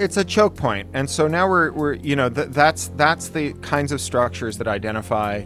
it's a choke point, and so now we're we're you know th- that's that's the kinds of structures that identify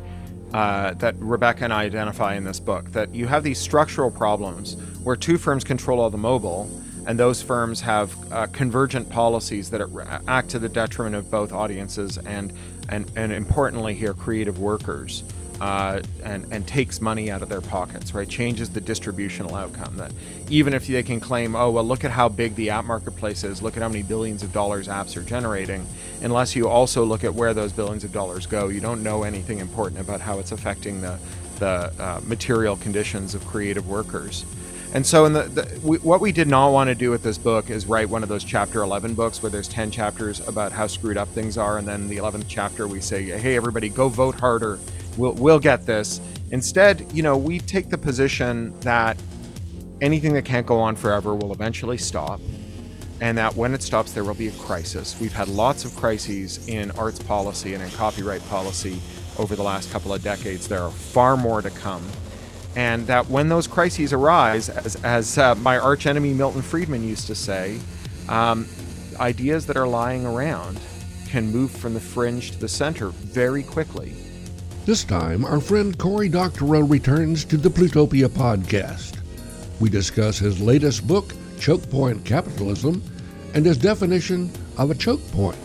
uh, that Rebecca and I identify in this book. That you have these structural problems where two firms control all the mobile, and those firms have uh, convergent policies that act to the detriment of both audiences and and and importantly here creative workers uh, and and takes money out of their pockets, right? Changes the distributional outcome. That even if they can claim, oh well, look at how big the app marketplace is, look at how many billions of dollars apps are generating. Unless you also look at where those billions of dollars go, you don't know anything important about how it's affecting the the uh, material conditions of creative workers. And so, in the, the we, what we did not want to do with this book is write one of those chapter 11 books where there's 10 chapters about how screwed up things are, and then the 11th chapter we say, hey, everybody, go vote harder We'll, we'll get this. Instead, you know, we take the position that anything that can't go on forever will eventually stop, and that when it stops, there will be a crisis. We've had lots of crises in arts policy and in copyright policy over the last couple of decades. There are far more to come. And that when those crises arise, as, as uh, my Milton Friedman used to say, um, ideas that are lying around can move from the fringe to the center very quickly. This time, our friend Cory Doctorow returns to the Plutopia podcast. We discuss his latest book, Choke Point Capitalism, and his definition of a choke point.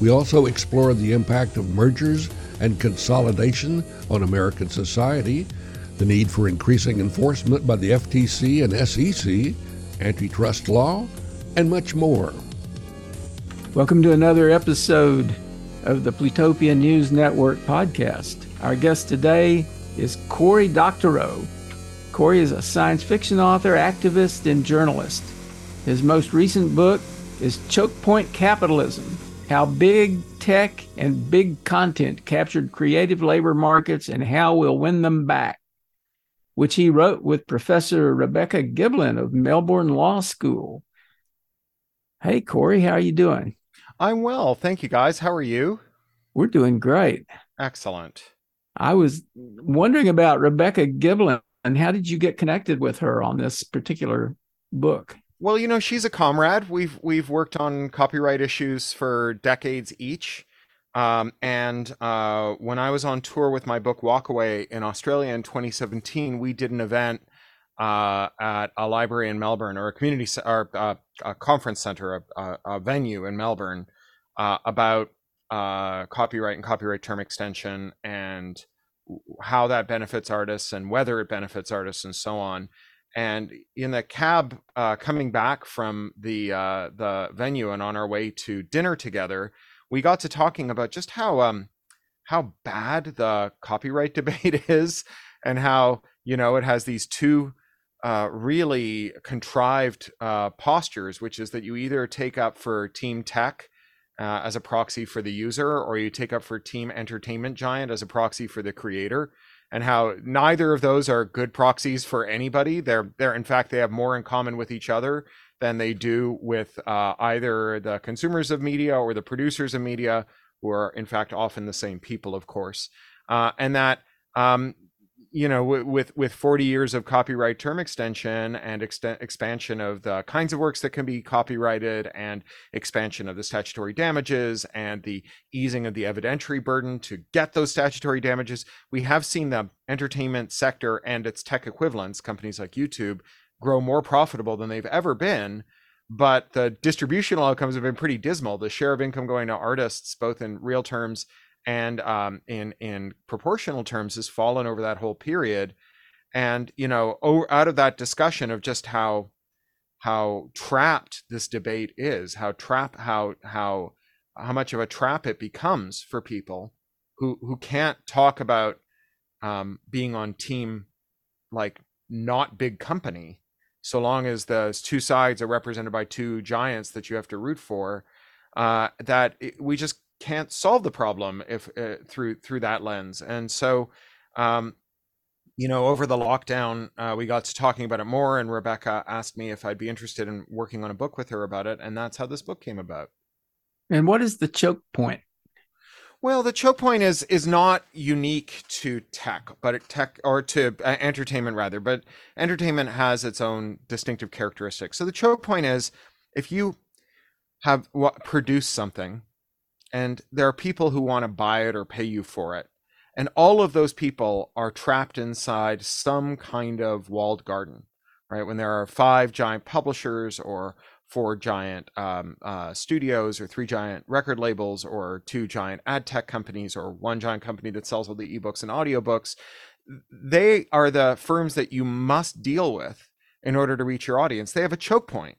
We also explore the impact of mergers and consolidation on American society, the need for increasing enforcement by the FTC and SEC, antitrust law, and much more. Welcome to another episode of the Plutopia News Network podcast. Our guest today is Cory Doctorow. Cory is a science fiction author, activist, and journalist. His most recent book is Choke Point Capitalism How Big Tech and Big Content Captured Creative Labor Markets and How We'll Win Them Back, which he wrote with Professor Rebecca Giblin of Melbourne Law School. Hey, Cory, how are you doing? I'm well. Thank you, guys. How are you? We're doing great. Excellent. I was wondering about Rebecca Giblin and how did you get connected with her on this particular book? Well, you know, she's a comrade. We've we've worked on copyright issues for decades each. Um, and uh, when I was on tour with my book Walkaway in Australia in 2017, we did an event uh, at a library in Melbourne or a community or uh, a conference center, a, a venue in Melbourne uh, about uh, copyright and copyright term extension and how that benefits artists and whether it benefits artists and so on. And in the cab uh, coming back from the uh, the venue and on our way to dinner together, we got to talking about just how um, how bad the copyright debate is, and how you know it has these two uh, really contrived uh, postures, which is that you either take up for team tech uh, as a proxy for the user, or you take up for Team Entertainment Giant as a proxy for the creator, and how neither of those are good proxies for anybody. They're they're in fact they have more in common with each other than they do with uh, either the consumers of media or the producers of media, who are in fact often the same people, of course, uh, and that um, you know, with with 40 years of copyright term extension and expansion of the kinds of works that can be copyrighted, and expansion of the statutory damages, and the easing of the evidentiary burden to get those statutory damages, we have seen the entertainment sector and its tech equivalents, companies like YouTube, grow more profitable than they've ever been. But the distributional outcomes have been pretty dismal. The share of income going to artists, both in real terms and um, in in proportional terms has fallen over that whole period. And you know out of that discussion of just how how trapped this debate is how trap how how how much of a trap it becomes for people who who can't talk about um, being on team like not big company so long as the two sides are represented by two giants that you have to root for uh, that it, we just can't solve the problem if uh, through through that lens and so um, you know over the lockdown uh, we got to talking about it more and rebecca asked me if i'd be interested in working on a book with her about it and that's how this book came about. And what is the choke point? Well the choke point is is not unique to tech but tech or to uh, entertainment rather but entertainment has its own distinctive characteristics. So the choke point is if you have what, produced something, and there are people who want to buy it or pay you for it, and all of those people are trapped inside some kind of walled garden, right? When there are five giant publishers or four giant um, uh, studios or three giant record labels or two giant ad tech companies or one giant company that sells all the ebooks and audiobooks they are the firms that you must deal with in order to reach your audience. They have a choke point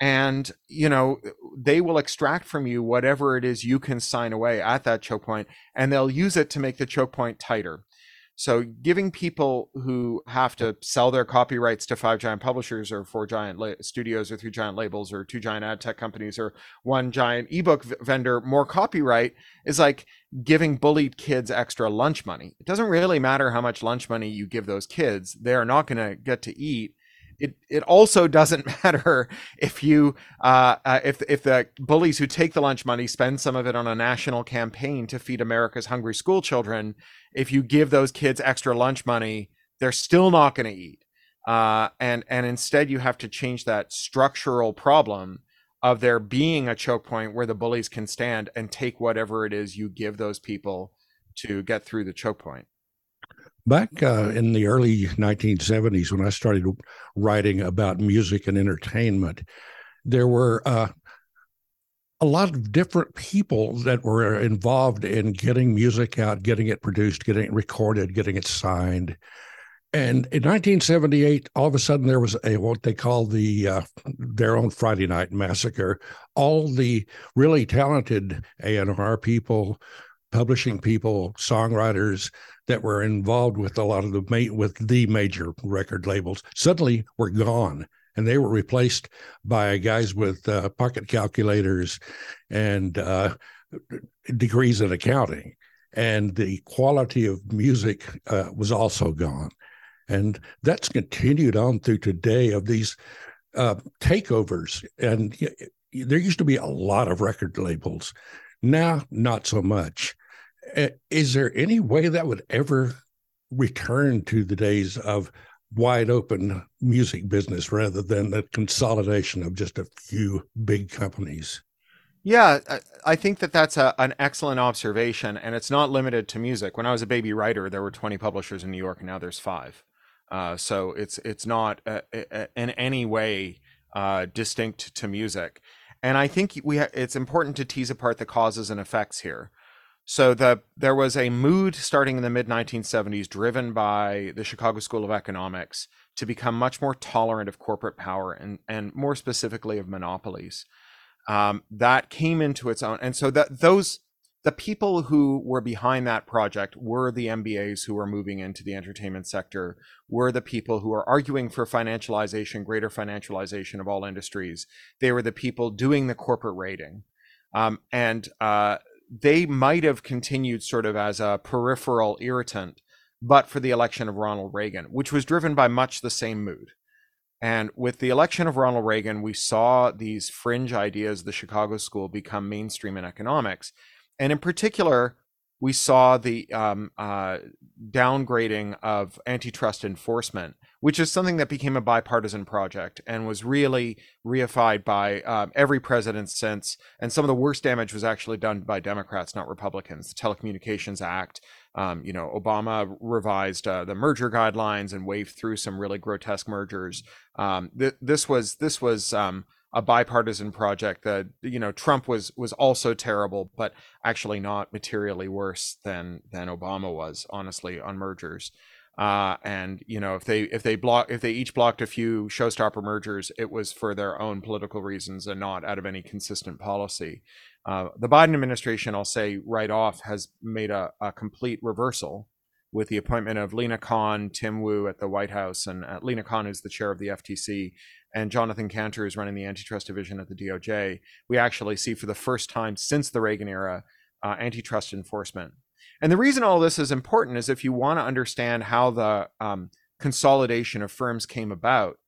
and you know they will extract from you whatever it is you can sign away at that choke point and they'll use it to make the choke point tighter so giving people who have to sell their copyrights to five giant publishers or four giant la- studios or three giant labels or two giant ad tech companies or one giant ebook v- vendor more copyright is like giving bullied kids extra lunch money. It doesn't really matter how much lunch money you give those kids. They are not going to get to eat it it also doesn't matter if you uh, uh, if if the bullies who take the lunch money spend some of it on a national campaign to feed America's hungry school children. If you give those kids extra lunch money, they're still not going to eat. Uh, and and instead, you have to change that structural problem of there being a choke point where the bullies can stand and take whatever it is you give those people to get through the choke point. Back uh, in the early 1970s, when I started writing about music and entertainment, there were uh, a lot of different people that were involved in getting music out, getting it produced, getting it recorded, getting it signed. And in 1978, all of a sudden there was a what they call the uh, their own Friday Night Massacre. All the really talented A&R people, publishing people, songwriters that were involved with a lot of the with the major record labels suddenly were gone. And they were replaced by guys with uh, pocket calculators and uh, degrees in accounting. And the quality of music uh, was also gone. And that's continued on through today of these uh, takeovers. And there used to be a lot of record labels. Now not so much is there any way that would ever return to the days of wide open music business rather than the consolidation of just a few big companies? Yeah, I think that that's a, an excellent observation, and it's not limited to music. When I was a baby writer, there were 20 publishers in New York, and now there's five. Uh, so it's it's not uh, in any way uh, distinct to music, and I think we ha- it's important to tease apart the causes and effects here. So the there was a mood starting in the mid 1970s driven by the Chicago School of Economics to become much more tolerant of corporate power and and more specifically of monopolies. Um, that came into its own, and so that those the people who were behind that project were the MBAs who were moving into the entertainment sector, were the people who were arguing for financialization, greater financialization of all industries. They were the people doing the corporate rating. Um, and uh, they might have continued sort of as a peripheral irritant, but for the election of Ronald Reagan, which was driven by much the same mood. And with the election of Ronald Reagan, we saw these fringe ideas the Chicago School become mainstream in economics. And in particular, we saw the um, uh, downgrading of antitrust enforcement which is something that became a bipartisan project and was really reified by um, every president since. And some of the worst damage was actually done by Democrats, not Republicans. The Telecommunications Act, um, you know, Obama revised uh, the merger guidelines and waved through some really grotesque mergers. Um, th- this was this was um, a bipartisan project that you know Trump was was also terrible, but actually not materially worse than than Obama was, honestly, on mergers. Uh, and you know, if they if they block if they each blocked a few showstopper mergers, it was for their own political reasons and not out of any consistent policy. Uh, the Biden administration, I'll say right off, has made a, a, complete reversal with the appointment of Lina Khan, Tim Wu at the White House, and uh, Lina Khan is the chair of the FTC, and Jonathan Kanter is running the antitrust division at the DOJ. We actually see for the first time since the Reagan era uh, antitrust enforcement and the reason all this is important is if you want to understand how the um, consolidation of firms came about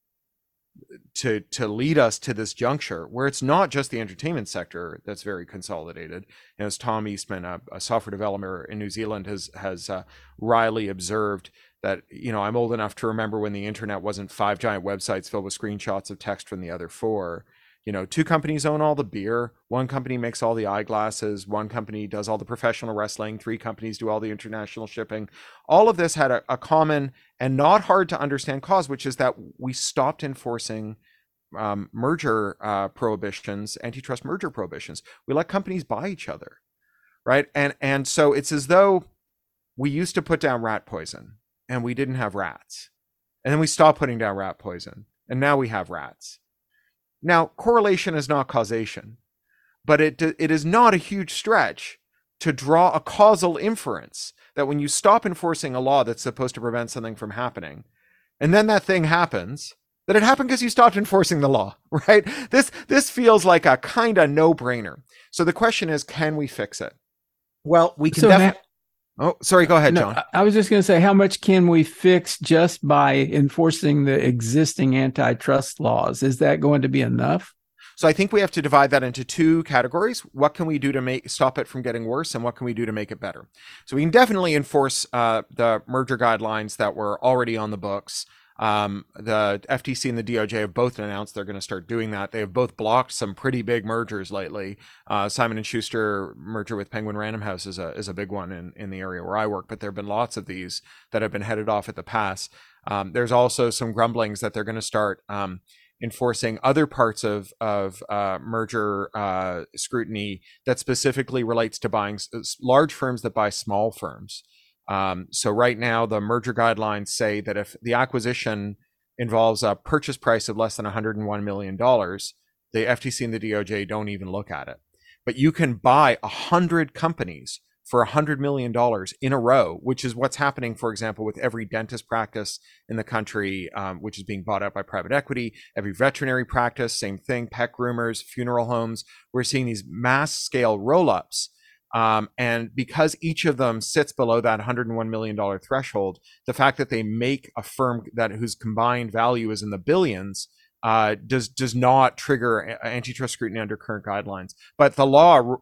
to to lead us to this juncture where it's not just the entertainment sector that's very consolidated. as Tom Eastman, a, a, software developer in New Zealand, has has uh, wryly observed that you know I'm old enough to remember when the internet wasn't five giant websites filled with screenshots of text from the other four you know, two companies own all the beer, one company makes all the eyeglasses, one company does all the professional wrestling, three companies do all the international shipping. All of this had a, a common and not hard to understand cause, which is that we stopped enforcing um, merger uh, prohibitions, antitrust merger prohibitions. We let companies buy each other, right? And and so it's as though we used to put down rat poison and we didn't have rats, and then we stopped putting down rat poison, and now we have rats now, correlation is not causation, but it, it is not a huge stretch to draw a causal inference that when you stop enforcing a law that's supposed to prevent something from happening, and then that thing happens, that it happened because you stopped enforcing the law, right? This this feels like a kind of no-brainer. So the question is, can we fix it? Well, we can So definitely. Oh, sorry. Go ahead, No, John. I- was just going to say, how much can we fix just by enforcing the existing antitrust laws? Is that going to be enough? So I think we have to divide that into two categories. What can we do to make stop it from getting worse, and what can we do to make it better? So we can definitely enforce uh, the merger guidelines that were already on the books. Um, the FTC and the DOJ have both announced they're going to start doing that. They have both blocked some pretty big mergers lately. Uh, Simon and Schuster merger with Penguin Random House is a is a big one in in the area where I work. But there have been lots of these that have been headed off at the pass. Um, there's also some grumblings that they're going to start. Um, enforcing other parts of of uh, merger uh, scrutiny that specifically relates to buying s- large firms that buy small firms. Um, so right now, the merger guidelines say that if the acquisition involves a purchase price of less than 101 million dollars, the FTC and the DOJ don't even look at it. But you can buy a hundred companies for a hundred million dollars in a row, which is what's happening, for example, with every dentist practice in the country, um, which is being bought out by private equity. Every veterinary practice, same thing. Pet groomers, funeral homes. We're seeing these mass scale roll ups. Um, and because each of them sits below that 101 million dollar threshold, the fact that they make a firm that whose combined value is in the billions uh, does does not trigger antitrust scrutiny under current guidelines. But the law r-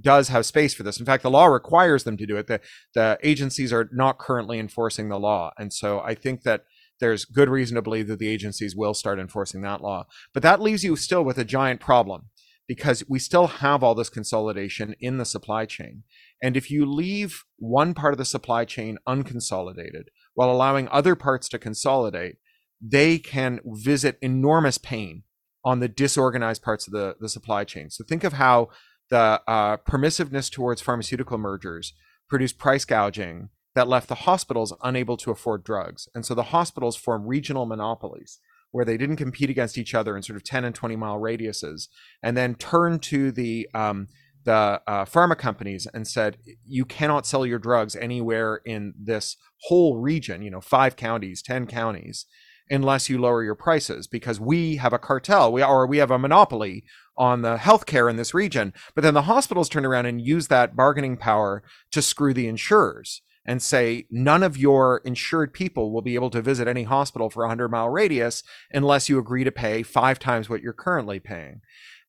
does have space for this. In fact, the law requires them to do it. The the agencies are not currently enforcing the law, and so I think that there's good reason to believe that the agencies will start enforcing that law. But that leaves you still with a giant problem because we still have all this consolidation in the supply chain. And if you leave one part of the supply chain unconsolidated while allowing other parts to consolidate, they can visit enormous pain on the disorganized parts of the, the supply chain. So think of how the uh, permissiveness towards pharmaceutical mergers produced price gouging that left the hospitals unable to afford drugs. And so the hospitals formed regional monopolies where they didn't compete against each other in sort of 10 and 20 mile radiuses and then turned to the um, the uh, pharma companies and said you cannot sell your drugs anywhere in this whole region you know five counties 10 counties unless you lower your prices because we have a cartel we or we have a monopoly on the healthcare in this region. But then the hospitals turned around and used that bargaining power to screw the insurers and say none of your insured people will be able to visit any hospital for a 100 mile radius unless you agree to pay five times what you're currently paying.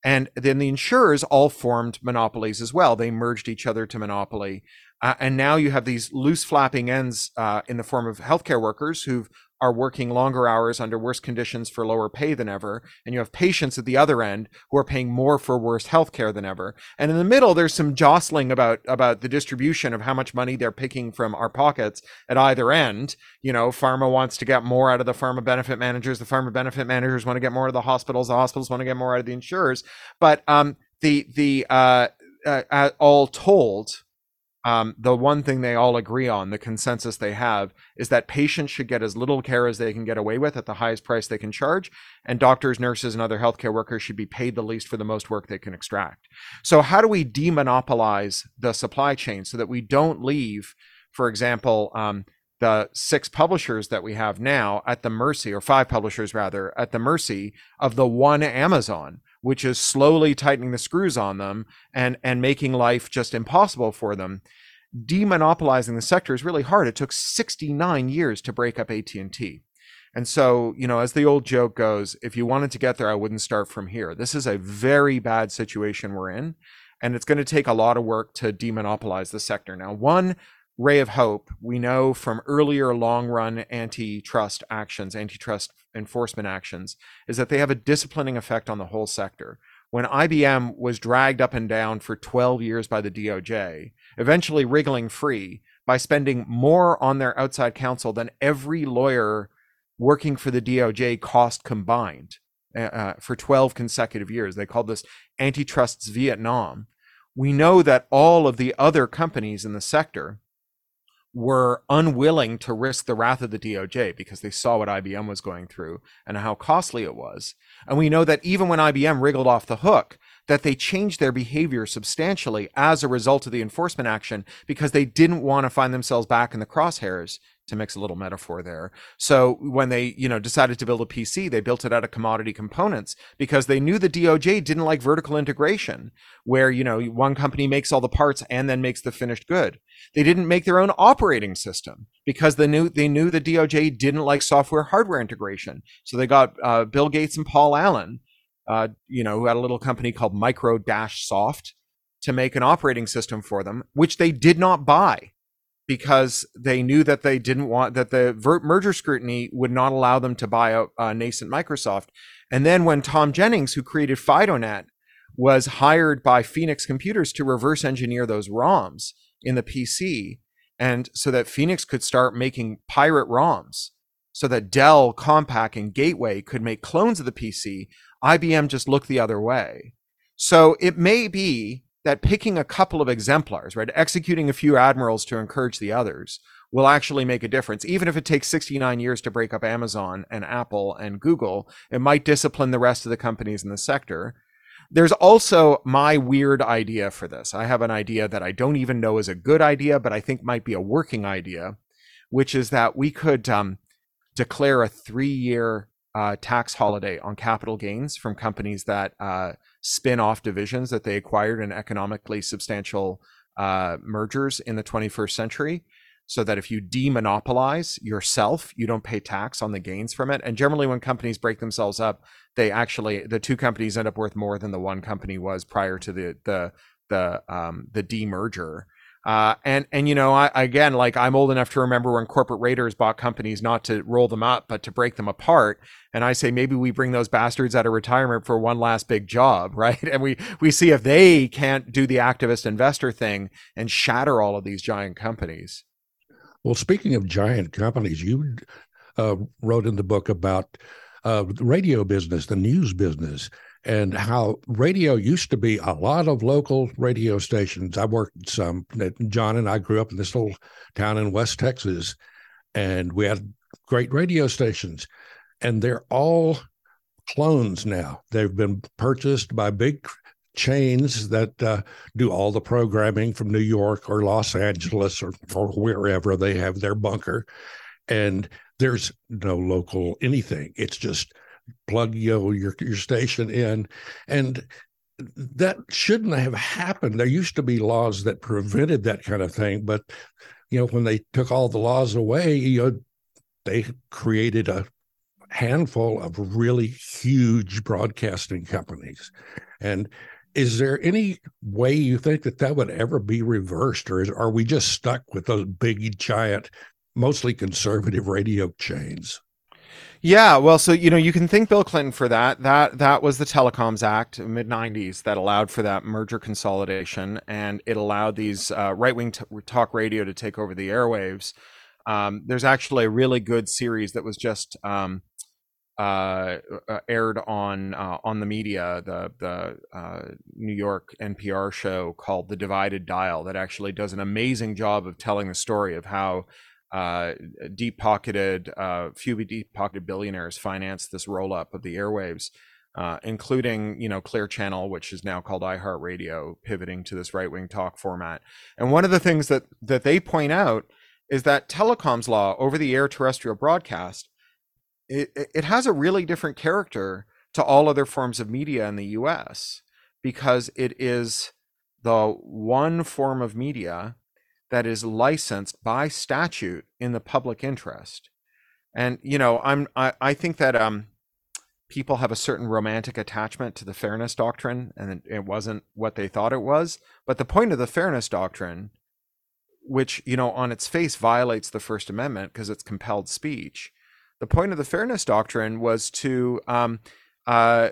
And then the insurers all formed monopolies as well. They merged each other to monopoly. Uh, and now you have these loose flapping ends uh, in the form of healthcare workers who are working longer hours under worse conditions for lower pay than ever and you have patients at the other end who are paying more for worse healthcare than ever. And in the middle there's some jostling about about the distribution of how much money they're picking from our pockets at either end. You know pharma wants to get more out of the pharma benefit managers the pharma benefit managers want to get more out of the hospitals the hospitals want to get more out of the insurers. But um the the uh, uh, uh all told um, the one thing they all agree on, the consensus they have, is that patients should get as little care as they can get away with at the highest price they can charge, and doctors, nurses, and other healthcare workers should be paid the least for the most work they can extract. So, how do we demonopolize the supply chain so that we don't leave, for example, um, the six publishers that we have now at the mercy, or five publishers rather, at the mercy of the one Amazon, which is slowly tightening the screws on them and and making life just impossible for them. Demonopolizing the sector is really hard. It took 69 years to break up AT&T. And so, you know, as the old joke goes, if you wanted to get there, I wouldn't start from here. This is a very bad situation we're in, and it's going to take a lot of work to demonopolize the sector. Now, one ray of hope we know from earlier long run antitrust actions, antitrust enforcement actions, is that they have a disciplining effect on the whole sector. When IBM was dragged up and down for 12 years by the DOJ, eventually wriggling free by spending more on their outside counsel than every lawyer working for the DOJ cost combined uh, uh, for 12 consecutive years. They called this Antitrusts Vietnam. We know that all of the other companies in the sector were unwilling to risk the wrath of the DOJ because they saw what IBM was going through and how costly it was. And we know that even when IBM wriggled off the hook, that they changed their behavior substantially as a result of the enforcement action because they didn't want to find themselves back in the crosshairs to mix a little metaphor there. So when they, you know, decided to build a PC, they built it out of commodity components because they knew the DOJ didn't like vertical integration where, you know, one company makes all the parts and then makes the finished good. They didn't make their own operating system because they knew they knew the DOJ didn't like software hardware integration. So they got uh, Bill Gates and Paul Allen, uh, you know, who had a little company called Micro Dash Soft to make an operating system for them, which they did not buy because they knew that they didn't want that the ver- merger scrutiny would not allow them to buy a uh, nascent Microsoft. And then when Tom Jennings, who created FidoNet, was hired by Phoenix Computers to reverse engineer those ROMs in the PC, and so that Phoenix could start making pirate ROMs, so that Dell, Compaq, and Gateway could make clones of the PC, IBM just looked the other way. So it may be that picking a couple of exemplars, right, executing a few admirals to encourage the others will actually make a difference. Even if it takes 69 years to break up Amazon and Apple and Google, it might discipline the rest of the companies in the sector. There's also my weird idea for this. I have an idea that I don't even know is a good idea, but I think might be a working idea, which is that we could um, declare a three year uh, tax holiday on capital gains from companies that uh, spin off divisions that they acquired in economically substantial uh, mergers in the 21st century so that if you demonopolize yourself, you don't pay tax on the gains from it. And generally, when companies break themselves up, they actually the two companies end up worth more than the one company was prior to the the the um, the demerger. Uh, and and you know, I again, like I'm old enough to remember when corporate raiders bought companies not to roll them up, but to break them apart. And I say maybe we bring those bastards out of retirement for one last big job, right? And we we see if they can't do the activist investor thing and shatter all of these giant companies. Well, speaking of giant companies, you uh, wrote in the book about uh, the radio business, the news business, and how radio used to be a lot of local radio stations. I worked some. John and I grew up in this little town in West Texas, and we had great radio stations, and they're all clones now. They've been purchased by big chains that uh, do all the programming from New York or Los Angeles or, or wherever they have their bunker. And there's no local anything. It's just plug you know, your your station in, and that shouldn't have happened. There used to be laws that prevented that kind of thing, but you know when they took all the laws away, you know they created a handful of really huge broadcasting companies, and is there any way you think that that would ever be reversed or is, are we just stuck with those big giant mostly conservative radio chains yeah, well, so you know, you can thank Bill Clinton for that. That that was the Telecoms Act, mid '90s, that allowed for that merger consolidation, and it allowed these uh, right-wing t- talk radio to take over the airwaves. Um, there's actually a really good series that was just um, uh, uh aired on uh, on the media, the the uh, New York NPR show called "The Divided Dial," that actually does an amazing job of telling the story of how uh, deep pocketed, uh, few deep pocketed billionaires financed this roll up of the airwaves, uh, including, you know, Clear Channel, which is now called iHeartRadio, pivoting to this right wing talk format. And one of the things that, that they point out is that telecoms law over the air terrestrial broadcast, it, it has a really different character to all other forms of media in the US because it is the one form of media that is licensed by statute in the public interest. And you know, I'm I, I think that um people have a certain romantic attachment to the fairness doctrine and it wasn't what they thought it was. But the point of the fairness doctrine which you know on its face violates the First Amendment because it's compelled speech. The point of the Fairness Doctrine was to um, uh,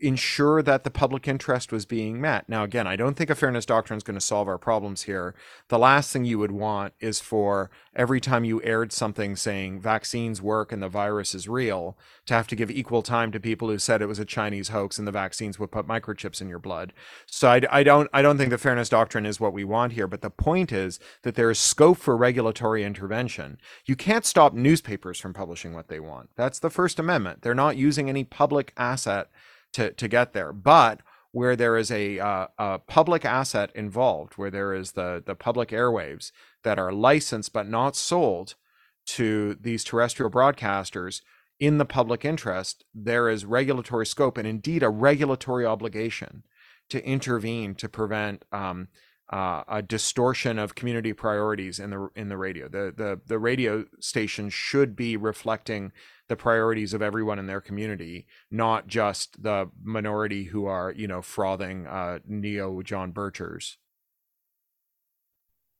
ensure that the public interest was being met. Now, again, I don't think a fairness doctrine is going to solve our problems here. The last thing you would want is for every time you aired something saying vaccines work and the virus is real, to have to give equal time to people who said it was a Chinese hoax and the vaccines would put microchips in your blood. So I, I don't I don't think the fairness doctrine is what we want here. But the point is that there is scope for regulatory intervention. You can't stop newspapers from publishing what they want. That's the First Amendment. They're not using any public asset to to get there. But where there is a, uh, a public asset involved, where there is the the public airwaves that are licensed but not sold to these terrestrial broadcasters in the public interest, there is regulatory scope and indeed a regulatory obligation to intervene to prevent um, uh, a distortion of community priorities in the in the radio. The the the radio station should be reflecting the priorities of everyone in their community, not just the minority who are, you know, frothing uh, neo John Birchers.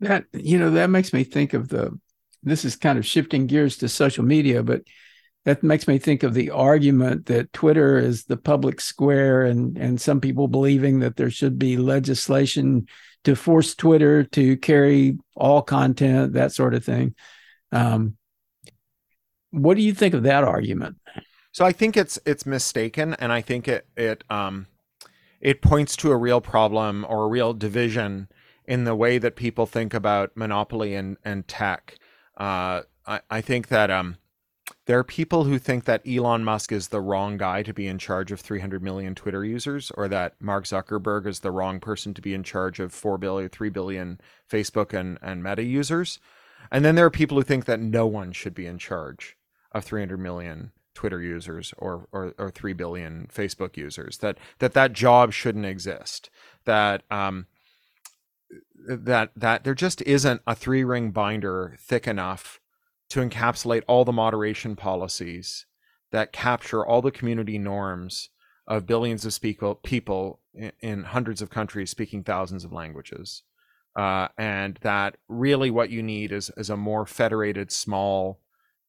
That you know that makes me think of the. This is kind of shifting gears to social media, but that makes me think of the argument that Twitter is the public square, and and some people believing that there should be legislation to force Twitter to carry all content, that sort of thing. Um, what do you think of that argument? So I think it's it's mistaken, and I think it it um it points to a real problem or a real division in the way that people think about monopoly and and tech. Uh, I I think that um there are people who think that Elon Musk is the wrong guy to be in charge of 300 million Twitter users, or that Mark Zuckerberg is the wrong person to be in charge of 4 billion, 3 billion Facebook and, and Meta users. And then there are people who think that no one should be in charge of 300 million Twitter users or, or, or 3 billion Facebook users, that, that that job shouldn't exist, that, um, that, that there just isn't a three ring binder thick enough to encapsulate all the moderation policies that capture all the community norms of billions of speak- people in, in, hundreds of countries speaking thousands of languages. Uh, and that really what you need is, is a more federated, small,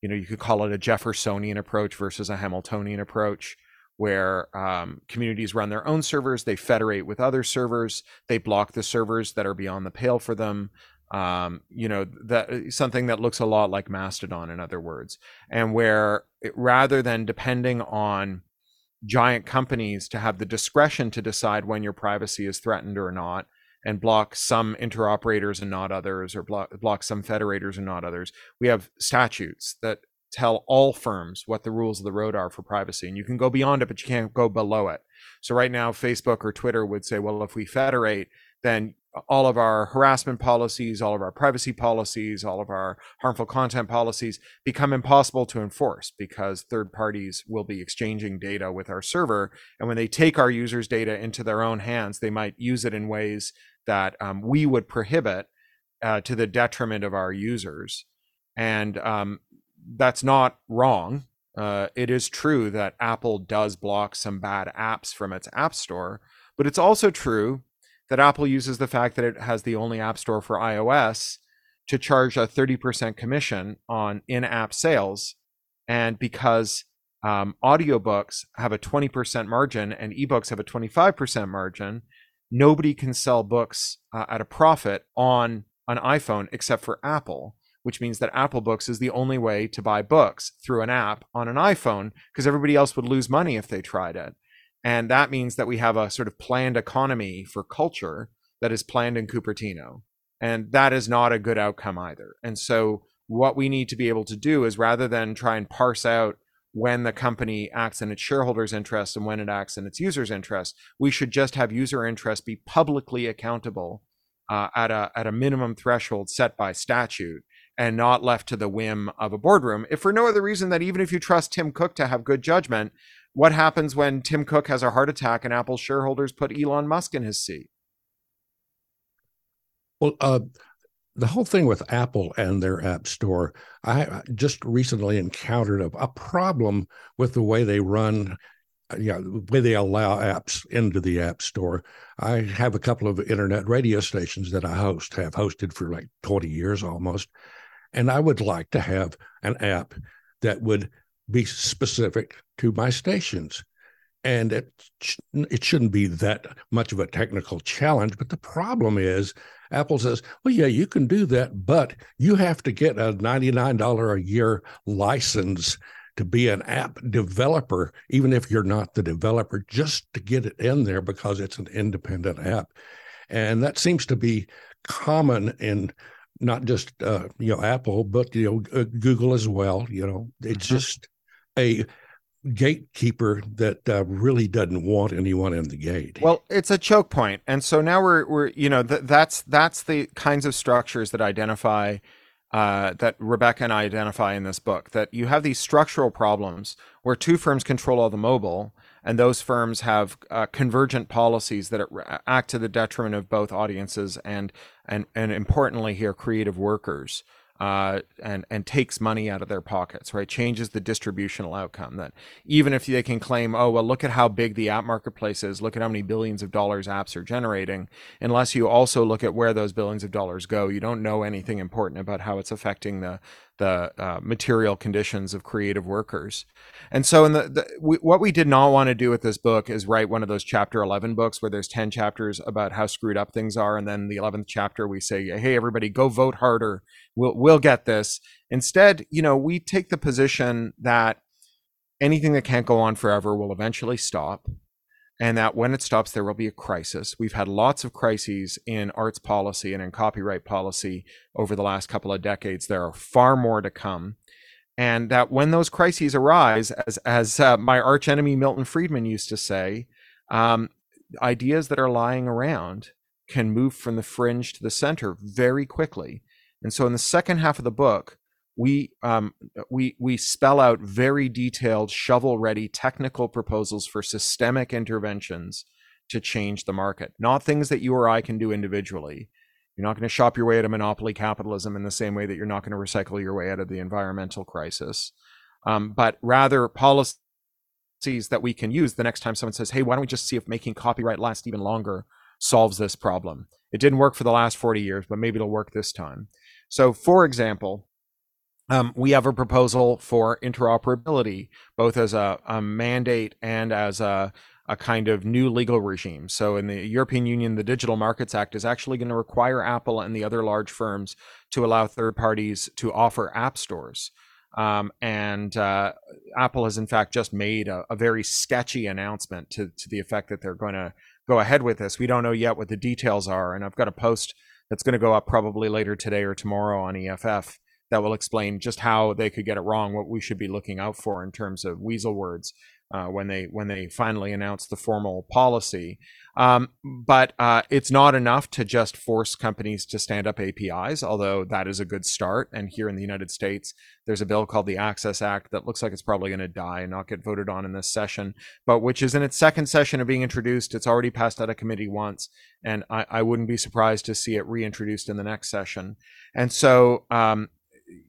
you know, you could call it a Jeffersonian approach versus a Hamiltonian approach, where um, communities run their own servers, they federate with other servers, they block the servers that are beyond the pale for them, um, you know that uh, something that looks a lot like mastodon in other words and where it, rather than depending on giant companies to have the discretion to decide when your privacy is threatened or not and block some interoperators and not others or block, block some federators and not others we have statutes that tell all firms what the rules of the road are for privacy and you can go beyond it but you can't go below it. So right now facebook or twitter would say well if we federate then all of our harassment policies, all of our privacy policies, all of our harmful content policies become impossible to enforce because third parties will be exchanging data with our server. And when they take our users' data into their own hands, they might use it in ways that um, we would prohibit uh, to the detriment of our users. And um, that's not wrong. Uh, it is true that Apple does block some bad apps from its App Store, but it's also true that Apple uses the fact that it has the only app store for iOS to charge a 30% commission on in app sales. And because um, audiobooks have a 20% margin and ebooks have a 25% margin, nobody can sell books uh, at a profit on an iPhone except for Apple, which means that Apple Books is the only way to buy books through an app on an iPhone because everybody else would lose money if they tried it. And that means that we have a sort of planned economy for culture that is planned in Cupertino. And that is not a good outcome either. And so, what we need to be able to do is rather than try and parse out when the company acts in its shareholders' interest and when it acts in its users' interest, we should just have user interest be publicly accountable uh, at a at a minimum threshold set by statute and not left to the whim of a boardroom. If for no other reason that even if you trust Tim Cook to have good judgment, what happens when Tim Cook has a heart attack and Apple shareholders put Elon Musk in his seat? Well, uh, the whole thing with Apple and their App Store, I just recently encountered a, a problem with the way they run you know, the way they allow apps into the app store. I have a couple of internet radio stations that I host, have hosted for like 20 years almost. And I would like to have an app that would be specific to my stations. And it, it shouldn't be that much of a technical challenge. But the problem is, Apple says, well, yeah, you can do that, but you have to get a $99 a year license to be an app developer, even if you're not the developer, just to get it in there because it's an independent app. And that seems to be common in not just uh, you know Apple, but you know uh, Google as well. You know, it's mm-hmm. just a gatekeeper that uh, really doesn't want anyone in the gate. Well, it's a choke point, and so now we're we're you know th- that's that's the kinds of structures that identify uh, that Rebecca and I identify in this book that you have these structural problems where two firms control all the mobile, and those firms have uh, convergent policies that act to the detriment of both audiences and and and importantly here creative workers uh, and and takes money out of their pockets, right? Changes the distributional outcome. That even if they can claim, oh well, look at how big the app marketplace is, look at how many billions of dollars apps are generating. Unless you also look at where those billions of dollars go, you don't know anything important about how it's affecting the the uh, material conditions of creative workers. And so, in the, the we, what we did not want to do with this book is write one of those chapter 11 books where there's 10 chapters about how screwed up things are. And then the 11th chapter, we say, hey, everybody, go vote harder. We'll, we'll get this. Instead, you know, we take the position that anything that can't go on forever will eventually stop and that when it stops, there will be a crisis. We've had lots of crises in arts policy and in copyright policy over the last couple of decades. There are far more to come. And that when those crises arise, as, as uh, my archenemy Milton Friedman used to say, um, ideas that are lying around can move from the fringe to the center very quickly. And so in the second half of the book, we um, we we spell out very detailed shovel ready technical proposals for systemic interventions to change the market. Not things that you or i can do individually. You're not going to shop your way out of monopoly capitalism in the same way that you're not going to recycle your way out of the environmental crisis. Um, but rather policies that we can use the next time someone says hey why don't we just see if making copyright last even longer solves this problem? It didn't work for the last 40 years but maybe it'll work this time. So for example um, we have a proposal for interoperability, both as a, a mandate and as a, a, kind of new legal regime. So, in the European Union, the Digital Markets Act is actually going to require Apple and the other large firms to allow third parties to offer app stores. Um, and uh, Apple has, in fact, just made a, a very sketchy announcement to, to the effect that they're going to go ahead with this. We don't know yet what the details are. And I've got a post that's going to go up probably later today or tomorrow on EFF that will explain just how they could get it wrong, what we should be looking out for in terms of weasel words uh, when they when they finally announce the formal policy. Um, but uh, it's not enough to just force companies to stand up APIs, although that is a good start. And here in the United States, there's a bill called the Access Act that looks like it's probably going to die and not get voted on in this session, but which is in its second session of being introduced. It's already passed out of committee once, and I, I wouldn't be surprised to see it reintroduced in the next session. And so um,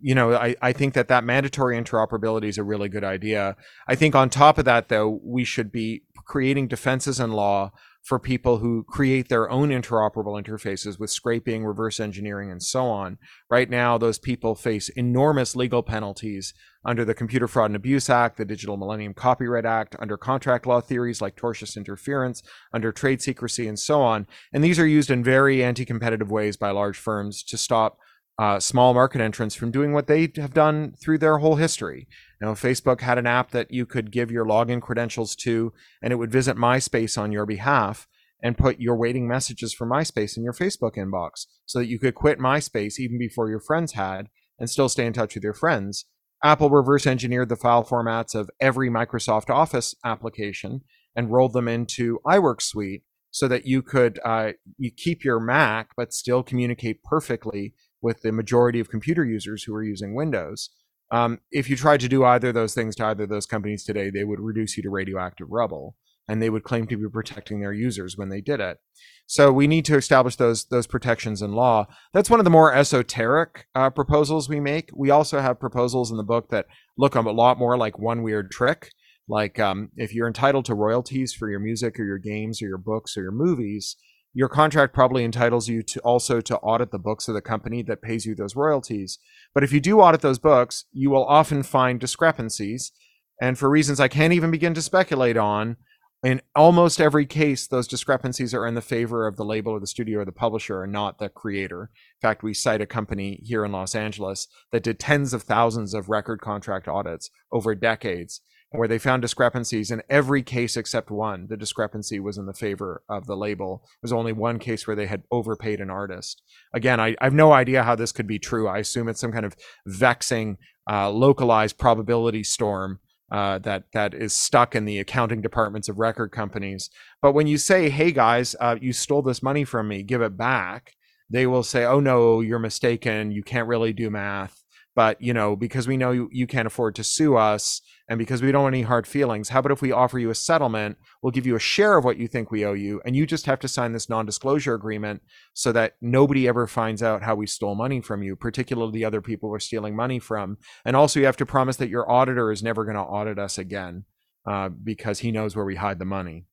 you know, I, I think that that mandatory interoperability is a really good idea. I think on top of that, though, we should be creating defenses in law for people who create their own interoperable interfaces with scraping, reverse engineering, and so on. Right now, those people face enormous legal penalties under the Computer Fraud and Abuse Act, the Digital Millennium Copyright Act, under contract law theories like tortious interference, under trade secrecy, and so on. And these are used in very anti competitive ways by large firms to stop uh, small market entrants from doing what they have done through their whole history. You know, Facebook had an app that you could give your login credentials to, and it would visit MySpace on your behalf and put your waiting messages for MySpace in your Facebook inbox so that you could quit MySpace even before your friends had and still stay in touch with your friends. Apple reverse engineered the file formats of every Microsoft Office application and rolled them into iWork Suite so that you could uh, you keep your Mac but still communicate perfectly with the majority of computer users who are using Windows. Um, if you tried to do either of those things to either of those companies today, they would reduce you to radioactive rubble, and they would claim to be protecting their users when they did it. So we need to establish those those protections in law. That's one of the more esoteric uh, proposals we make. We also have proposals in the book that look a lot more like one weird trick Like um, if you're entitled to royalties for your music or your games or your books or your movies, your contract probably entitles you to also to audit the books of the company that pays you those royalties. But if you do audit those books, you will often find discrepancies. And for reasons I can't even begin to speculate on, in almost every case, those discrepancies are in the favor of the label or the studio or the publisher and not the creator. In fact, we cite a company here in Los Angeles that did tens of thousands of record contract audits over decades where they found discrepancies in every case except one. The discrepancy was in the favor of the label. There was only one case where they had overpaid an artist. Again, I, I have no idea how this could be true. I assume it's some kind of vexing, uh, localized probability storm uh, that that is stuck in the accounting departments of record companies. But when you say, "Hey guys, uh, you stole this money from me, give it back," they will say, "Oh no, you're mistaken. You can't really do math." But you know, because we know you, you can't afford to sue us, and because we don't want any hard feelings, how about if we offer you a settlement? We'll give you a share of what you think we owe you, and you just have to sign this non-disclosure agreement so that nobody ever finds out how we stole money from you, particularly the other people we're stealing money from. And also, you have to promise that your auditor is never going to audit us again uh, because he knows where we hide the money.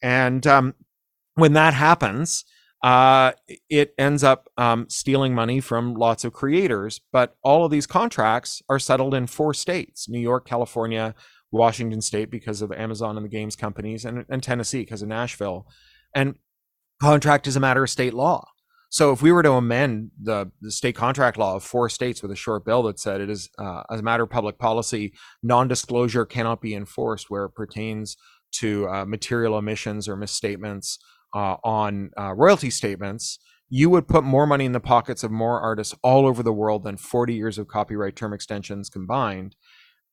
And um, when that happens, uh, it ends up um, stealing money from lots of creators. But all of these contracts are settled in four states New York, California, Washington State because of Amazon and the games companies, and, and Tennessee because of Nashville. And contract is a matter of state law. So if we were to amend the, the state contract law of four states with a short bill that said it is uh, as a matter of public policy, non-disclosure cannot be enforced where it pertains to uh, material omissions or misstatements uh, on uh, royalty statements, you would put more money in the pockets of more artists all over the world than 40 years of copyright term extensions combined.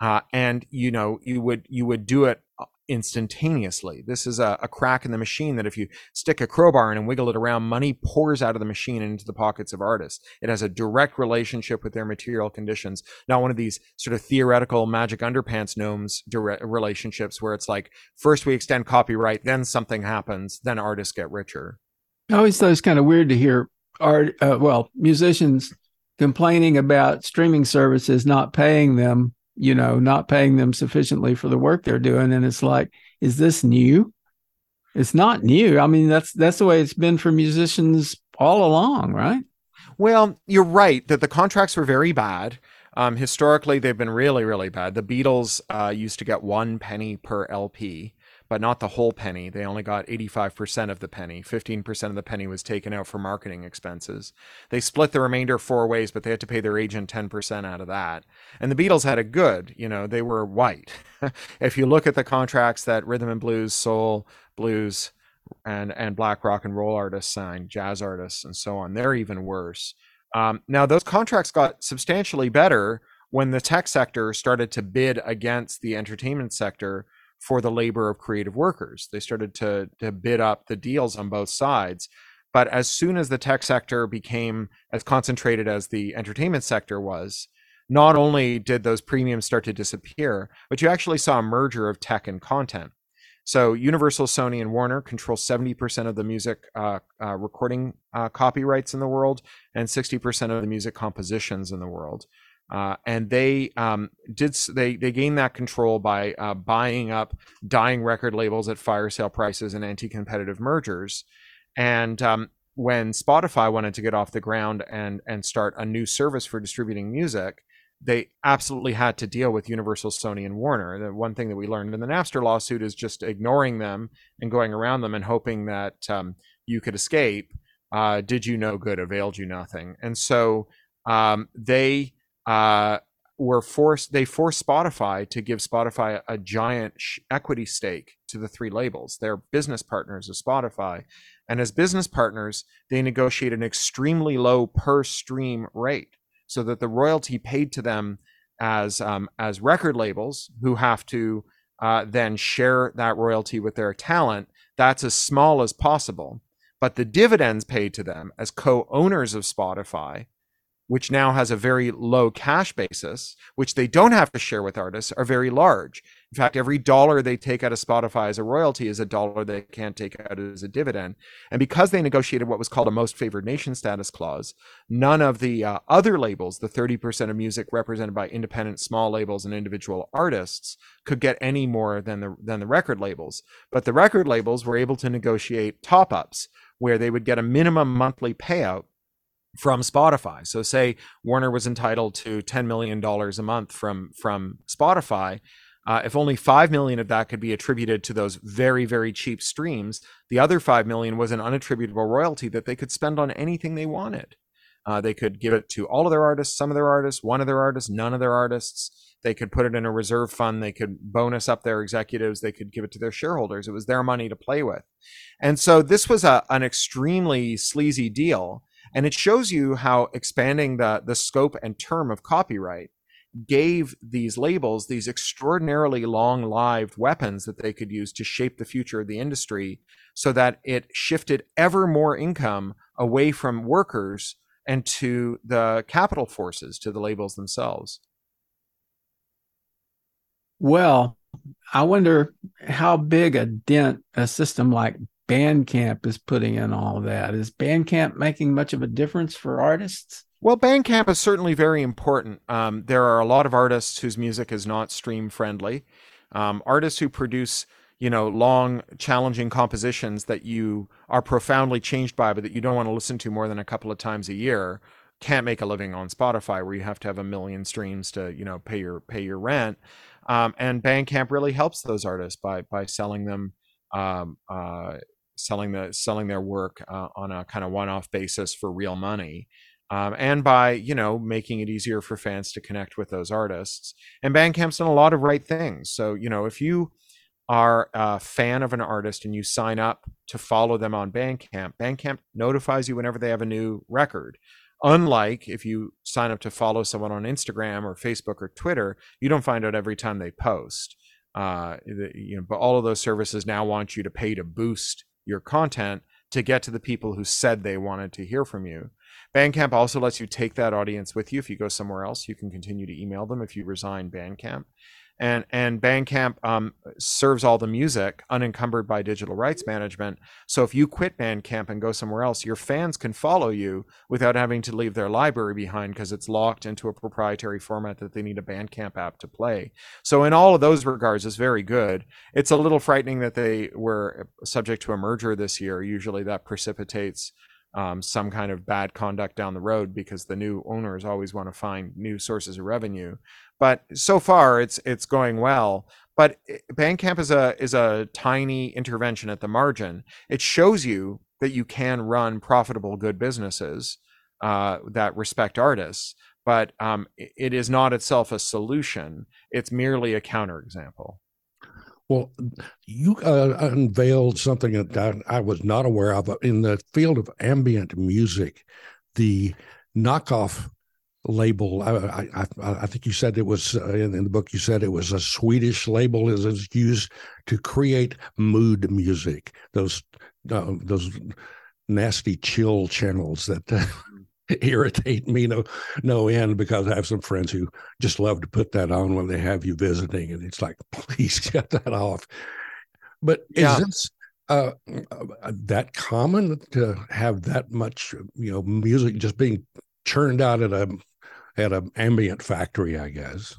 Uh, and you know you would you would do it uh, instantaneously. This is a, a, crack in the machine that if you stick a crowbar in and wiggle it around, money pours out of the machine into the pockets of artists. It has a direct relationship with their material conditions, not one of these sort of theoretical magic underpants gnomes direct relationships where it's like first we extend copyright, then something happens, then artists get richer. I always thought it's kind of weird to hear art, uh, well, musicians complaining about streaming services not paying them you know, not paying them sufficiently for the work they're doing. And it's like, is this new? It's not new. I mean, that's that's the way it's been for musicians all along, right? Well, you're right that the contracts were very bad. Um, historically, they've been really, really bad. The Beatles uh, used to get one penny per LP but not the whole penny. They only got 85% of the penny. 15% of the penny was taken out for marketing expenses. They split the remainder four ways, but they had to pay their agent 10% out of that. And the Beatles had it good. You know, they were white. if you look at the contracts that rhythm and blues, soul, blues, and and black rock and roll artists signed, jazz artists, and so on, they're even worse. Um, now those contracts got substantially better when the tech sector started to bid against the entertainment sector for the labor of creative workers. They started to, to bid up the deals on both sides. But as soon as the tech sector became as concentrated as the entertainment sector was, not only did those premiums start to disappear, but you actually saw a merger of tech and content. So Universal, Sony, and Warner control 70% of the music uh, uh, recording uh, copyrights in the world and 60% of the music compositions in the world. Uh, and they um, did they they gained that control by uh, buying up dying record labels at fire sale prices and anti-competitive mergers. And um, when Spotify wanted to get off the ground and and start a new service for distributing music, they absolutely had to deal with Universal, Sony, and Warner. The one thing that we learned in the Napster lawsuit is just ignoring them and going around them and hoping that um, you could escape. Uh, did you no good? Availed you nothing. And so um, they uh, were forced they forced Spotify to give Spotify a, giant equity stake to the three labels. They're business partners of Spotify, and as business partners, they negotiate an extremely low per stream rate, so that the royalty paid to them as um, as record labels who have to uh, then share that royalty with their talent. That's as small as possible. But the dividends paid to them as co-owners of Spotify which now has a very low cash basis, which they don't have to share with artists, are very large. In fact, every dollar they take out of Spotify as a royalty is a dollar they can't take out as a dividend. And because they negotiated what was called a most favored nation status clause, none of the uh, other labels, the 30% of music represented by independent small labels and individual artists, could get any more than the than the record labels. But the record labels were able to negotiate top-ups where they would get a minimum monthly payout from Spotify. So say Warner was entitled to 10 million dollars a month from from Spotify, uh, if only 5 million of that could be attributed to those very very cheap streams, the other 5 million was an unattributable royalty that they could spend on anything they wanted. Uh, they could give it to all of their artists, some of their artists, one of their artists, none of their artists. They could put it in a reserve fund. They could bonus up their executives. They could give it to their shareholders. It was their money to play with. And so this was a, an extremely sleazy deal and it shows you how expanding the the scope and term of copyright gave these labels these extraordinarily long lived weapons that they could use to shape the future of the industry so that it shifted ever more income away from workers and to the capital forces to the labels themselves. Well i wonder how big a dent a system like Bandcamp is putting in all that. Is Bandcamp making much of a difference for artists? Well, Bandcamp is certainly very important. Um, there are a lot of artists whose music is not stream friendly. Um, artists who produce, you know, long, challenging compositions that you are profoundly changed by, but that you don't want to listen to more than a couple of times a year, can't make a living on Spotify, where you have to have a million streams to, you know, pay your pay your rent. Um, and Bandcamp really helps those artists by by selling them um, uh, selling the selling their work uh, on a kind of one-off basis for real money um, and by you know making it easier for fans to connect with those artists and bandcamp's done a lot of right things. So you know if you are a fan of an artist and you sign up to follow them on bandcamp bandcamp notifies you whenever they have a new record. Unlike if you sign up to follow someone on instagram or facebook or twitter you don't find out every time they post uh, you know, but all of those services now want you to pay to boost your content to get to the people who said they wanted to hear from you. Bandcamp also lets you take that audience with you. If you go somewhere else, you can continue to email them if you resign Bandcamp and and Bandcamp um, serves all the music unencumbered by digital rights management. So if you quit Bandcamp and go somewhere else, your fans can follow you without having to leave their library behind because it's locked into a proprietary format that they need a Bandcamp app to play. So in all of those regards, it's very good. It's a little frightening that they were subject to a merger this year. Usually that precipitates um, some kind of bad conduct down the road because the new owners always want to find new sources of revenue. But so far, it's it's going well. But Bandcamp is a is a tiny intervention at the margin. It shows you that you can run profitable, good businesses uh, that respect artists. But um, it is not itself a solution. It's merely a counterexample. Well, you uh, unveiled something that I was not aware of in the field of ambient music. The knockoff label. I, I, I think you said it was uh, in, in, the book. You said it was a Swedish label is used to create mood music. Those uh, those nasty chill channels that. Uh, irritate me no no end because I have some friends who just love to put that on when they have you visiting, and it's like, please get that off. But yeah. is this uh, uh, that common to have that much you know music just being churned out at a at an ambient factory, I guess.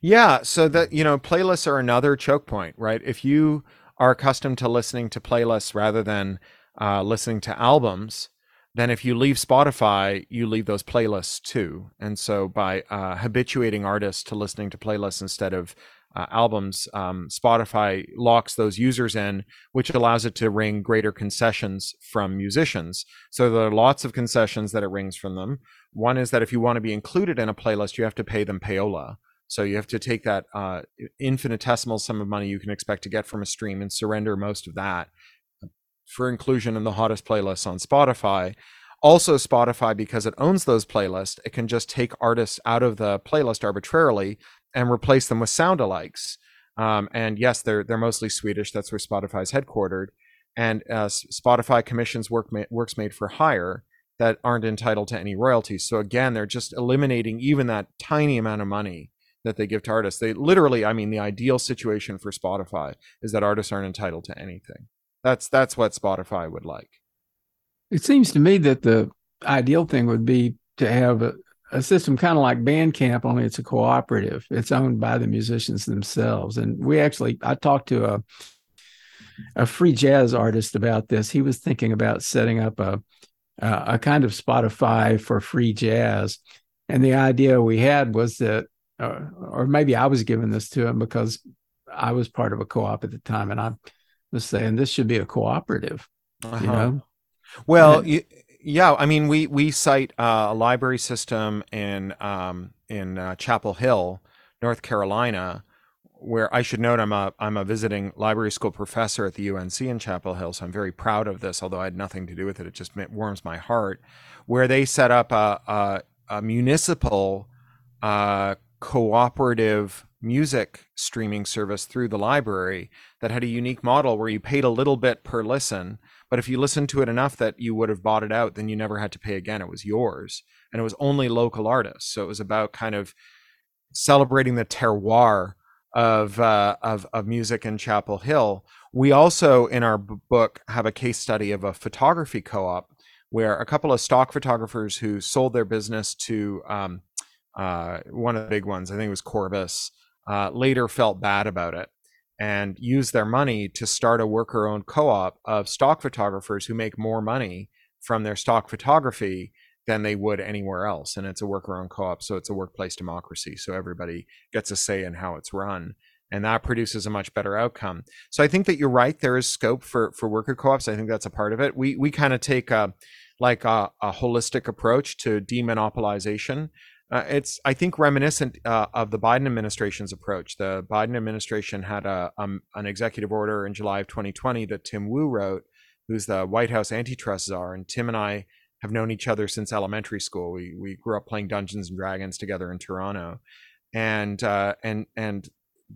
Yeah, so that you know, playlists are another choke point, right? If you are accustomed to listening to playlists rather than uh, listening to albums, then if you leave Spotify, you leave those playlists too. And so by uh, habituating artists to listening to playlists instead of uh, albums, um, Spotify locks those users in, which allows it to wring greater concessions from musicians. So there are lots of concessions that it wrings from them. One is that if you want to be included in a playlist, you have to pay them payola. So you have to take that uh, infinitesimal sum of money you can expect to get from a stream and surrender most of that for inclusion in the hottest playlists on Spotify. Also, Spotify, because it owns those playlists, it can just take artists out of the playlist arbitrarily and replace them with sound alikes. Um, and yes, they're they're mostly Swedish. That's where Spotify's headquartered. And uh, Spotify commissions work ma- works made for hire that aren't entitled to any royalties. So again, they're just eliminating even that tiny amount of money that they give to artists. They literally, I mean, the ideal situation for Spotify is that artists aren't entitled to anything. That's that's what Spotify would like. It seems to me that the ideal thing would be to have a, a system kind of like Bandcamp, only it's a cooperative. It's owned by the musicians themselves. And we actually, I talked to a a free jazz artist about this. He was thinking about setting up a a kind of Spotify for free jazz, and the idea we had was that, uh, or maybe I was giving this to him because I was part of a co-op at the time, and I was saying this should be a cooperative. Uh-huh. You know, well, yeah. I mean, we we cite uh, a library system in um, in uh, Chapel Hill, North Carolina, where I should note I'm a I'm a visiting library school professor at the UNC in Chapel Hill, so I'm very proud of this. Although I had nothing to do with it, it just warms my heart. Where they set up a a, a municipal uh, cooperative music streaming service through the library that had a unique model where you paid a little bit per listen but if you listened to it enough that you would have bought it out, then you never had to pay again. It was yours. And it was only local artists. So it was about kind of celebrating the terroir of, uh, of, of music in Chapel Hill. We also, in our book, have a case study of a photography co op where a couple of stock photographers who sold their business to um, uh, one of the big ones, I think it was Corbis, uh, later felt bad about it and use their money to start a worker owned co op of stock photographers who make more money from their stock photography than they would anywhere else. And it's a worker owned co op, so it's a workplace democracy. So everybody gets a say in how it's run. And that produces a much better outcome. So I think that you're right. There is scope for for worker co-ops. I think that's a part of it. We we kind of take a like a, a holistic approach to demonopolization uh, it's, I think, reminiscent uh, of the Biden administration's approach. The Biden administration had a um, an executive order in July of 2020 that Tim Wu wrote, who's the White House antitrust czar, and Tim and I have known each other since elementary school. We we grew up playing Dungeons and Dragons together in Toronto, and uh, and and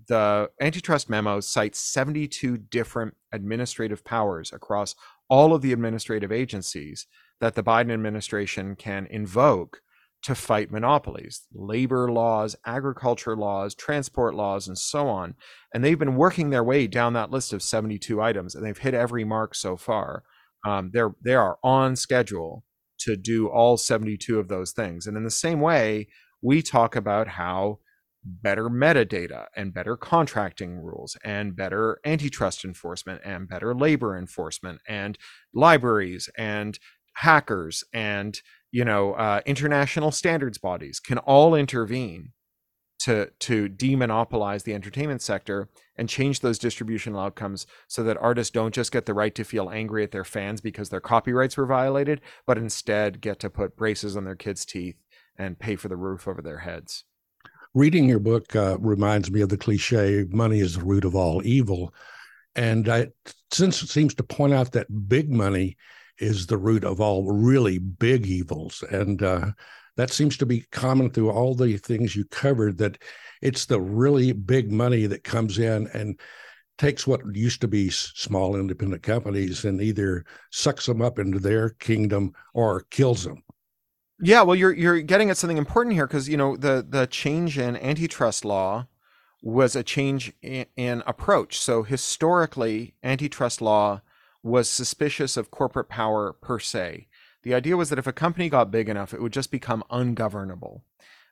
the antitrust memo cites 72 different administrative powers across all of the administrative agencies that the Biden administration can invoke to fight monopolies, labor laws, agriculture laws, transport laws, and so on. And they've been working their way down that list of 72 items, and they've hit every mark so far. Um, they're they are on schedule to do all 72 of those things. And in the same way, we talk about how better metadata and better contracting rules and better antitrust enforcement and better labor enforcement and libraries and hackers and you know, uh, international standards bodies can all intervene to to demonopolize the entertainment sector and change those distributional outcomes so that artists don't just get the right to feel angry at their fans because their copyrights were violated, but instead get to put braces on their kids' teeth and pay for the roof over their heads. Reading your book uh, reminds me of the cliche "money is the root of all evil," and I, since it seems to point out that big money is the root of all really big evils. And uh, that seems to be common through all the things you covered that it's the really big money that comes in and takes what used to be small independent companies and either sucks them up into their kingdom or kills them. Yeah, well, you're you're getting at something important here because you know the the change in antitrust law was a change in, in approach. So historically, antitrust law was suspicious of corporate power per se. The idea was that if a company got big enough, it would just become ungovernable.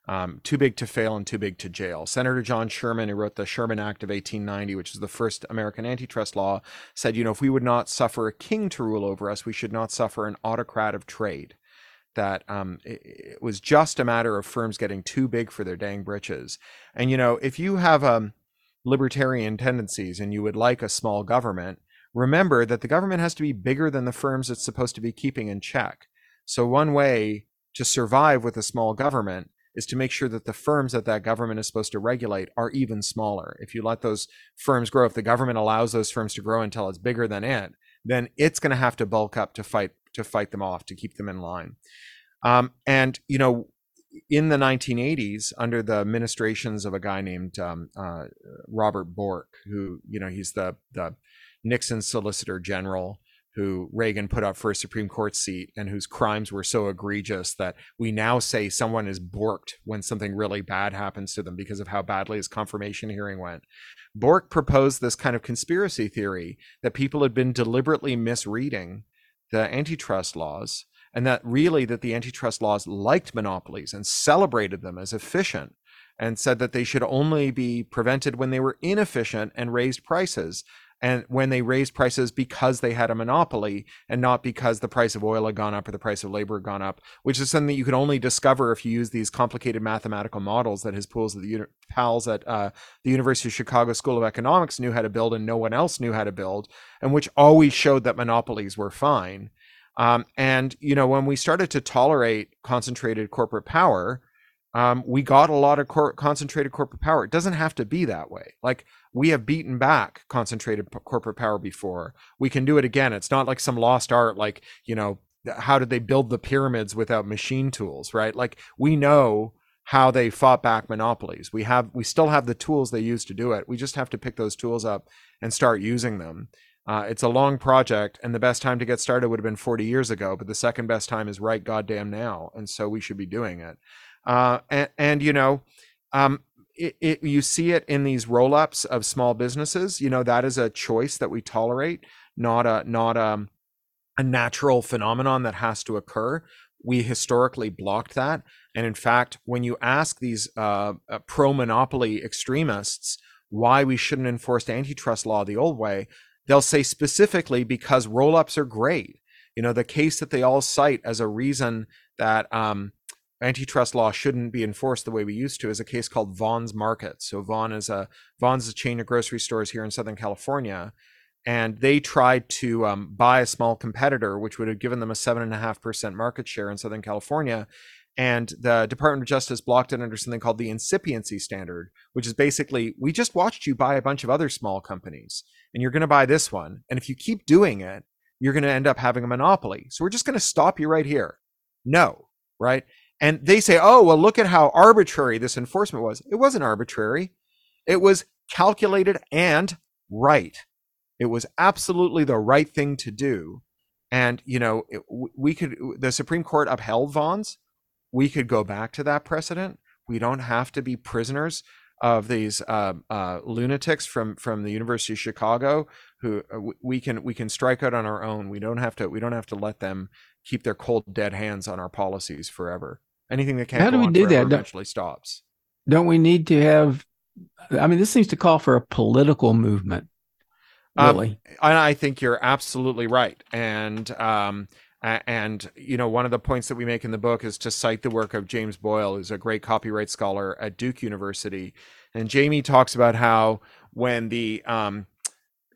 Um, too big to fail and too big to jail. Senator John Sherman, who wrote the Sherman Act of 1890, which is the first American antitrust law, said, you know, if we would not suffer a king to rule over us, we should not suffer an autocrat of trade. That um, it, it, was just a matter of firms getting too big for their dang britches. And, you know, if you have um, libertarian tendencies and you would like a small government, remember that the government has to be bigger than the firms it's supposed to be keeping in check. So, one way to survive with a small government is to make sure that the firms that that government is supposed to regulate are even smaller. If you let those firms grow, if the government allows those firms to grow until it's bigger than it, then it's going to have to bulk up to fight to fight them off to keep them in line. Um, and you know, in the 1980s, under the administrations of a guy named um, uh, Robert Bork, who you know he's the the Nixon Solicitor General, who Reagan put up for a Supreme Court seat and whose crimes were so egregious that we now say someone is borked when something really bad happens to them because of how badly his confirmation hearing went. Bork proposed this kind of conspiracy theory that people had been deliberately misreading the antitrust laws and that really that the antitrust laws liked monopolies and celebrated them as efficient and said that they should only be prevented when they were inefficient and raised prices and when they raised prices because they had a monopoly and not because the price of oil had gone up or the price of labor had gone up, which is something that you can only discover if you use these complicated mathematical models that his pools at the pals at uh, the University of Chicago School of Economics knew how to build and no one else knew how to build, and which always showed that monopolies were fine. Um, and you know, when we started to tolerate concentrated corporate power, um, we got a lot of cor- concentrated corporate power. It doesn't have to be that way. Like we have beaten back concentrated p- corporate power before. We can do it again. It's not like some lost art, like you know, how did they build the pyramids without machine tools, right? Like we know how they fought back monopolies. We have, we still have the tools they used to do it. We just have to pick those tools up and start using them. Uh, it's a long project, and the best time to get started would have been 40 years ago, but the second best time is right goddamn now, and so we should be doing it. Uh, and, and, you know, um, it, it, you see it in these roll-ups of small businesses. You know, that is a choice that we tolerate, not a not a, um, a natural phenomenon that has to occur. We historically blocked that, and in fact, when you ask these uh, uh, pro-monopoly extremists why we shouldn't enforce antitrust law the old way, they'll say specifically because roll ups are great. You know, the case that they all cite as a reason that um, antitrust law shouldn't be enforced the way we used to is a case called Vons Market. So Vons is a is a chain of grocery stores here in Southern California, and they tried to um, buy a small competitor, which would have given them a seven and a half percent market share in Southern California. And the Department of Justice blocked it under something called the incipiency standard, which is basically we just watched you buy a bunch of other small companies and you're going to buy this one. And if you keep doing it, you're going to end up having a monopoly. So we're just going to stop you right here. No, right? And they say, oh, well, look at how arbitrary this enforcement was. It wasn't arbitrary, it was calculated and right. It was absolutely the right thing to do. And, you know, it, we could, the Supreme Court upheld Von's. We could go back to that precedent. We don't have to be prisoners of these uh, uh, lunatics from from the University of Chicago who uh, we can we can strike out on our own. We don't have to we don't have to let them keep their cold dead hands on our policies forever. Anything that can't how do we do that eventually stops. Don't we need to have? I mean, this seems to call for a political movement. Um, really, um, I think you're absolutely right, and um, and you know one of the points that we make in the book is to cite the work of James Boyle, who's a great copyright scholar at Duke University, and Jamie talks about how when the um,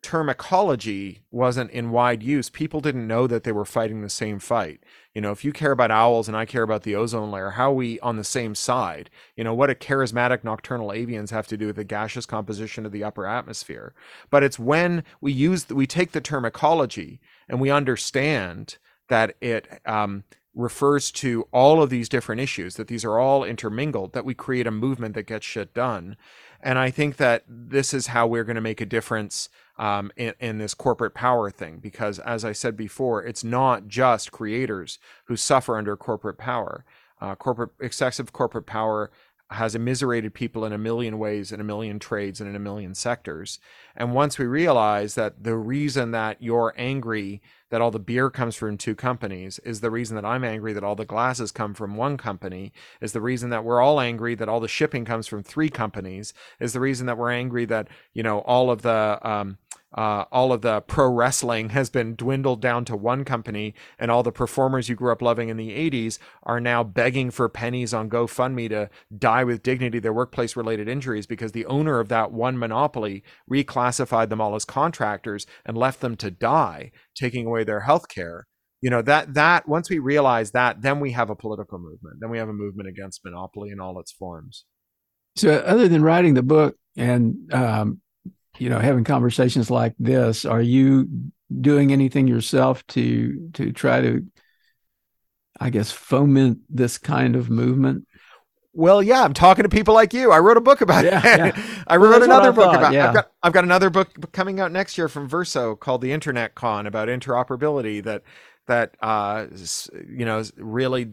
term ecology wasn't in wide use, people didn't know that they were fighting the same fight. You know, if you care about owls and I care about the ozone layer, how we on the same side? You know, what do charismatic nocturnal avians have to do with the gaseous composition of the upper atmosphere? But it's when we use, we take the term ecology and we understand that it um, refers to all of these different issues, that these are all intermingled, that we create a movement that gets shit done. And I think that this is how we're going to make a difference um, in, in this corporate power thing, because as I said before, it's not just creators who suffer under corporate power. Uh, corporate excessive corporate power has immiserated people in a million ways, in a million trades, and in a million sectors. And once we realize that the reason that you're angry that all the beer comes from two companies is the reason that I'm angry that all the glasses come from one company, is the reason that we're all angry that all the shipping comes from three companies, is the reason that we're angry that, you know, all of the, um, uh, all of the pro wrestling has been dwindled down to one company, and all the performers you grew up loving in the 80s are now begging for pennies on GoFundMe to die with dignity their workplace related injuries because the owner of that one monopoly reclassified them all as contractors and left them to die, taking away their health care. You know, that, that, once we realize that, then we have a political movement. Then we have a movement against monopoly in all its forms. So, other than writing the book and um, you know having conversations like this are you doing anything yourself to to try to i guess foment this kind of movement Well, yeah, I'm talking to people like you. I wrote a book about Yeah, it. yeah. I wrote what another I book thought, about. yeah. I've got I've got another book coming out next year from Verso called the Internet Con about interoperability that that uh, you know really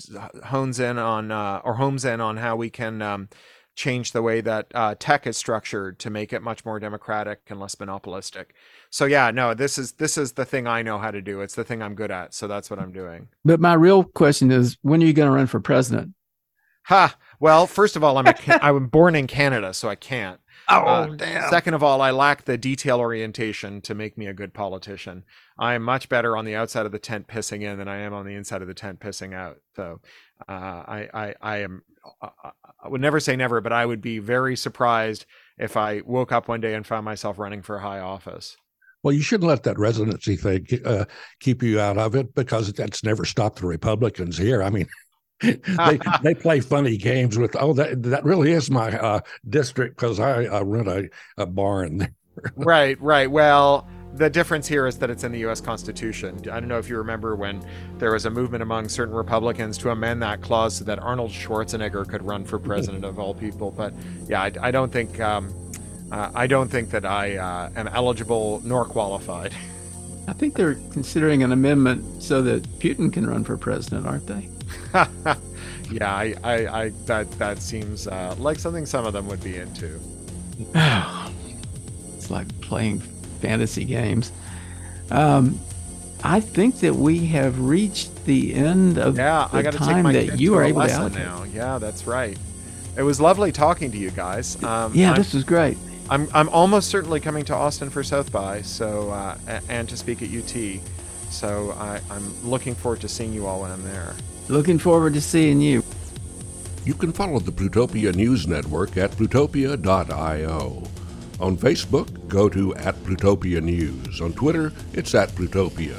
hones in on uh, or homes in on how we can um, change the way that uh, tech is structured to make it much more democratic and less monopolistic. So yeah, no, this is this is the thing I know how to do. It's the thing I'm good at. So that's what I'm doing. But my real question is, when are you going to run for president? Ha. Well, first of all, I'm a, Ca- I was born in Canada, so I can't. Oh, Uh, Second of all, I lack the detail orientation to make me a good politician. I am much better on the outside of the tent pissing in than I am on the inside of the tent pissing out. So, uh, I, I, I am. I I would never say never, but I would be very surprised if I woke up one day and found myself running for high office. Well, you shouldn't let that residency thing uh, keep you out of it because that's never stopped the Republicans here. I mean, they they play funny games with oh that that really is my uh, district because I, I rent a, a barn. there. right, right. Well, the difference here is that it's in the U.S. Constitution. I don't know if you remember when there was a movement among certain Republicans to amend that clause so that Arnold Schwarzenegger could run for president of all people. But yeah, I, I don't think um, uh, I don't think that I uh, am eligible nor qualified. I think they're considering an amendment so that Putin can run for president, aren't they? yeah, I, I, I that that seems uh, like something some of them would be into. it's like playing fantasy games. Um, I think that we have reached the end of Yeah, the I got to take time that you are able to allocate. now. Yeah, that's right. It was lovely talking to you guys. Um, Yeah, I'm- this was great. I'm I'm almost certainly coming to Austin for South by, so uh, and to speak at UT. So I, I'm looking forward to seeing you all when I'm there. Looking forward to seeing you. You can follow the Plutopia News Network at plutopia.io. On Facebook, go to at Plutopia News. On Twitter, it's at Plutopia.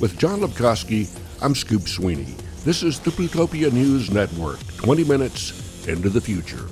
With Jon Lebkowsky, I'm Scoop Sweeney. This is the Plutopia News Network, 20 minutes into the future.